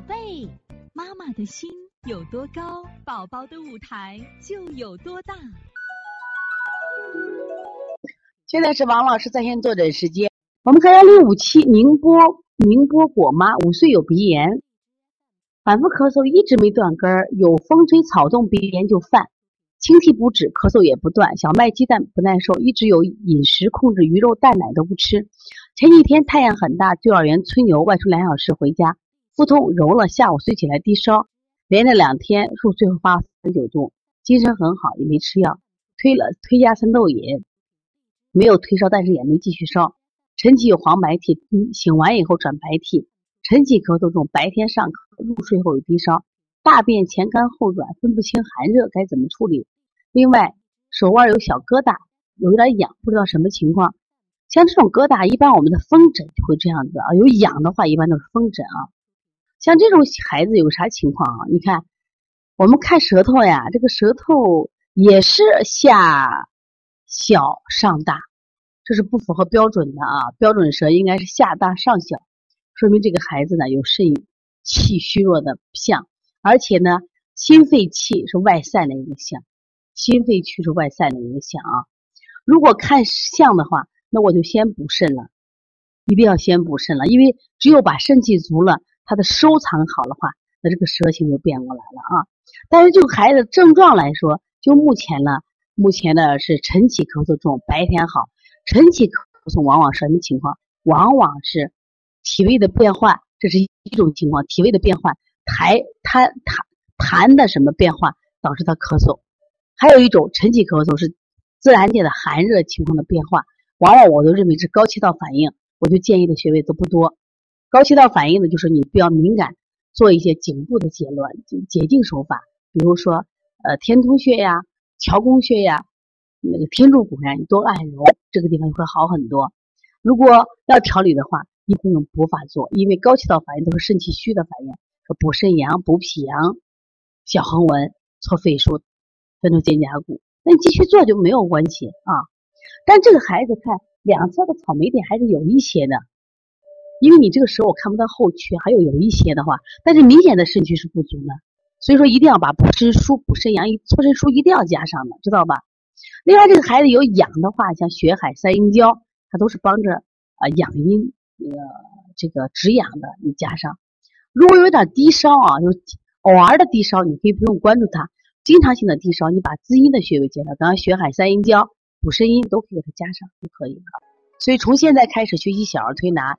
宝贝，妈妈的心有多高，宝宝的舞台就有多大。现在是王老师在线坐诊时间，我们看幺六五七宁波宁波果妈五岁有鼻炎，反复咳嗽一直没断根儿，有风吹草动鼻炎就犯，清涕不止，咳嗽也不断，小麦鸡蛋不耐受，一直有饮食控制，鱼肉蛋奶都不吃。前几天太阳很大，幼儿园吹牛，外出两小时回家，腹痛揉了，下午睡起来低烧，连着两天入睡后发三九度，精神很好，也没吃药，推了推加三豆饮，没有退烧，但是也没继续烧。晨起有黄白涕，醒完以后转白涕，晨起咳嗽重，白天上课，入睡后有低烧，大便前干后软，分不清寒热，该怎么处理？另外手腕有小疙瘩，有一点痒，不知道什么情况。像这种疙瘩，一般我们的风疹就会这样子啊。有痒的话，一般都是风疹啊。像这种孩子有啥情况啊？你看，我们看舌头呀，这个舌头也是下小上大，这是不符合标准的啊。标准舌应该是下大上小，说明这个孩子呢有肾气虚弱的象，而且呢心肺气是外散的一个象，心肺气是外散的一个象啊。如果看相的话。那我就先补肾了，一定要先补肾了，因为只有把肾气足了，它的收藏好的话，那这个舌形就变过来了啊。但是就孩子症状来说，就目前呢，目前呢是晨起咳嗽重，白天好。晨起咳嗽往往什么情况？往往是体位的变化，这是一种情况。体位的变化，痰痰痰痰的什么变化导致他咳嗽？还有一种晨起咳嗽是自然界的寒热情况的变化。往往我都认为是高气道反应，我就建议的穴位都不多。高气道反应呢就是你比较敏感，做一些颈部的解乱、解痉手法，比如说呃天突穴呀、桥弓穴呀、那个天柱骨呀，你多按揉，这个地方就会好很多。如果要调理的话，一定用补法做，因为高气道反应都是肾气虚的反应，说补肾阳、补脾阳、小横纹、搓肺腧、分出肩胛骨，那你继续做就没有关系啊。但这个孩子看两侧的草莓点还是有一些的，因为你这个时候我看不到后缺，还有有一些的话，但是明显的肾气是不足的，所以说一定要把补肾腧、补肾阳、搓肾腧一定要加上的，知道吧？另外这个孩子有痒的话，像血海、三阴交，它都是帮着啊养阴那个这个止痒的，你加上。如果有点低烧啊，有偶尔的低烧，你可以不用关注它；经常性的低烧，你把滋阴的穴位加上，刚刚血海、三阴交。补肾阴都可以给他加上就可以了，所以从现在开始学习小儿推拿，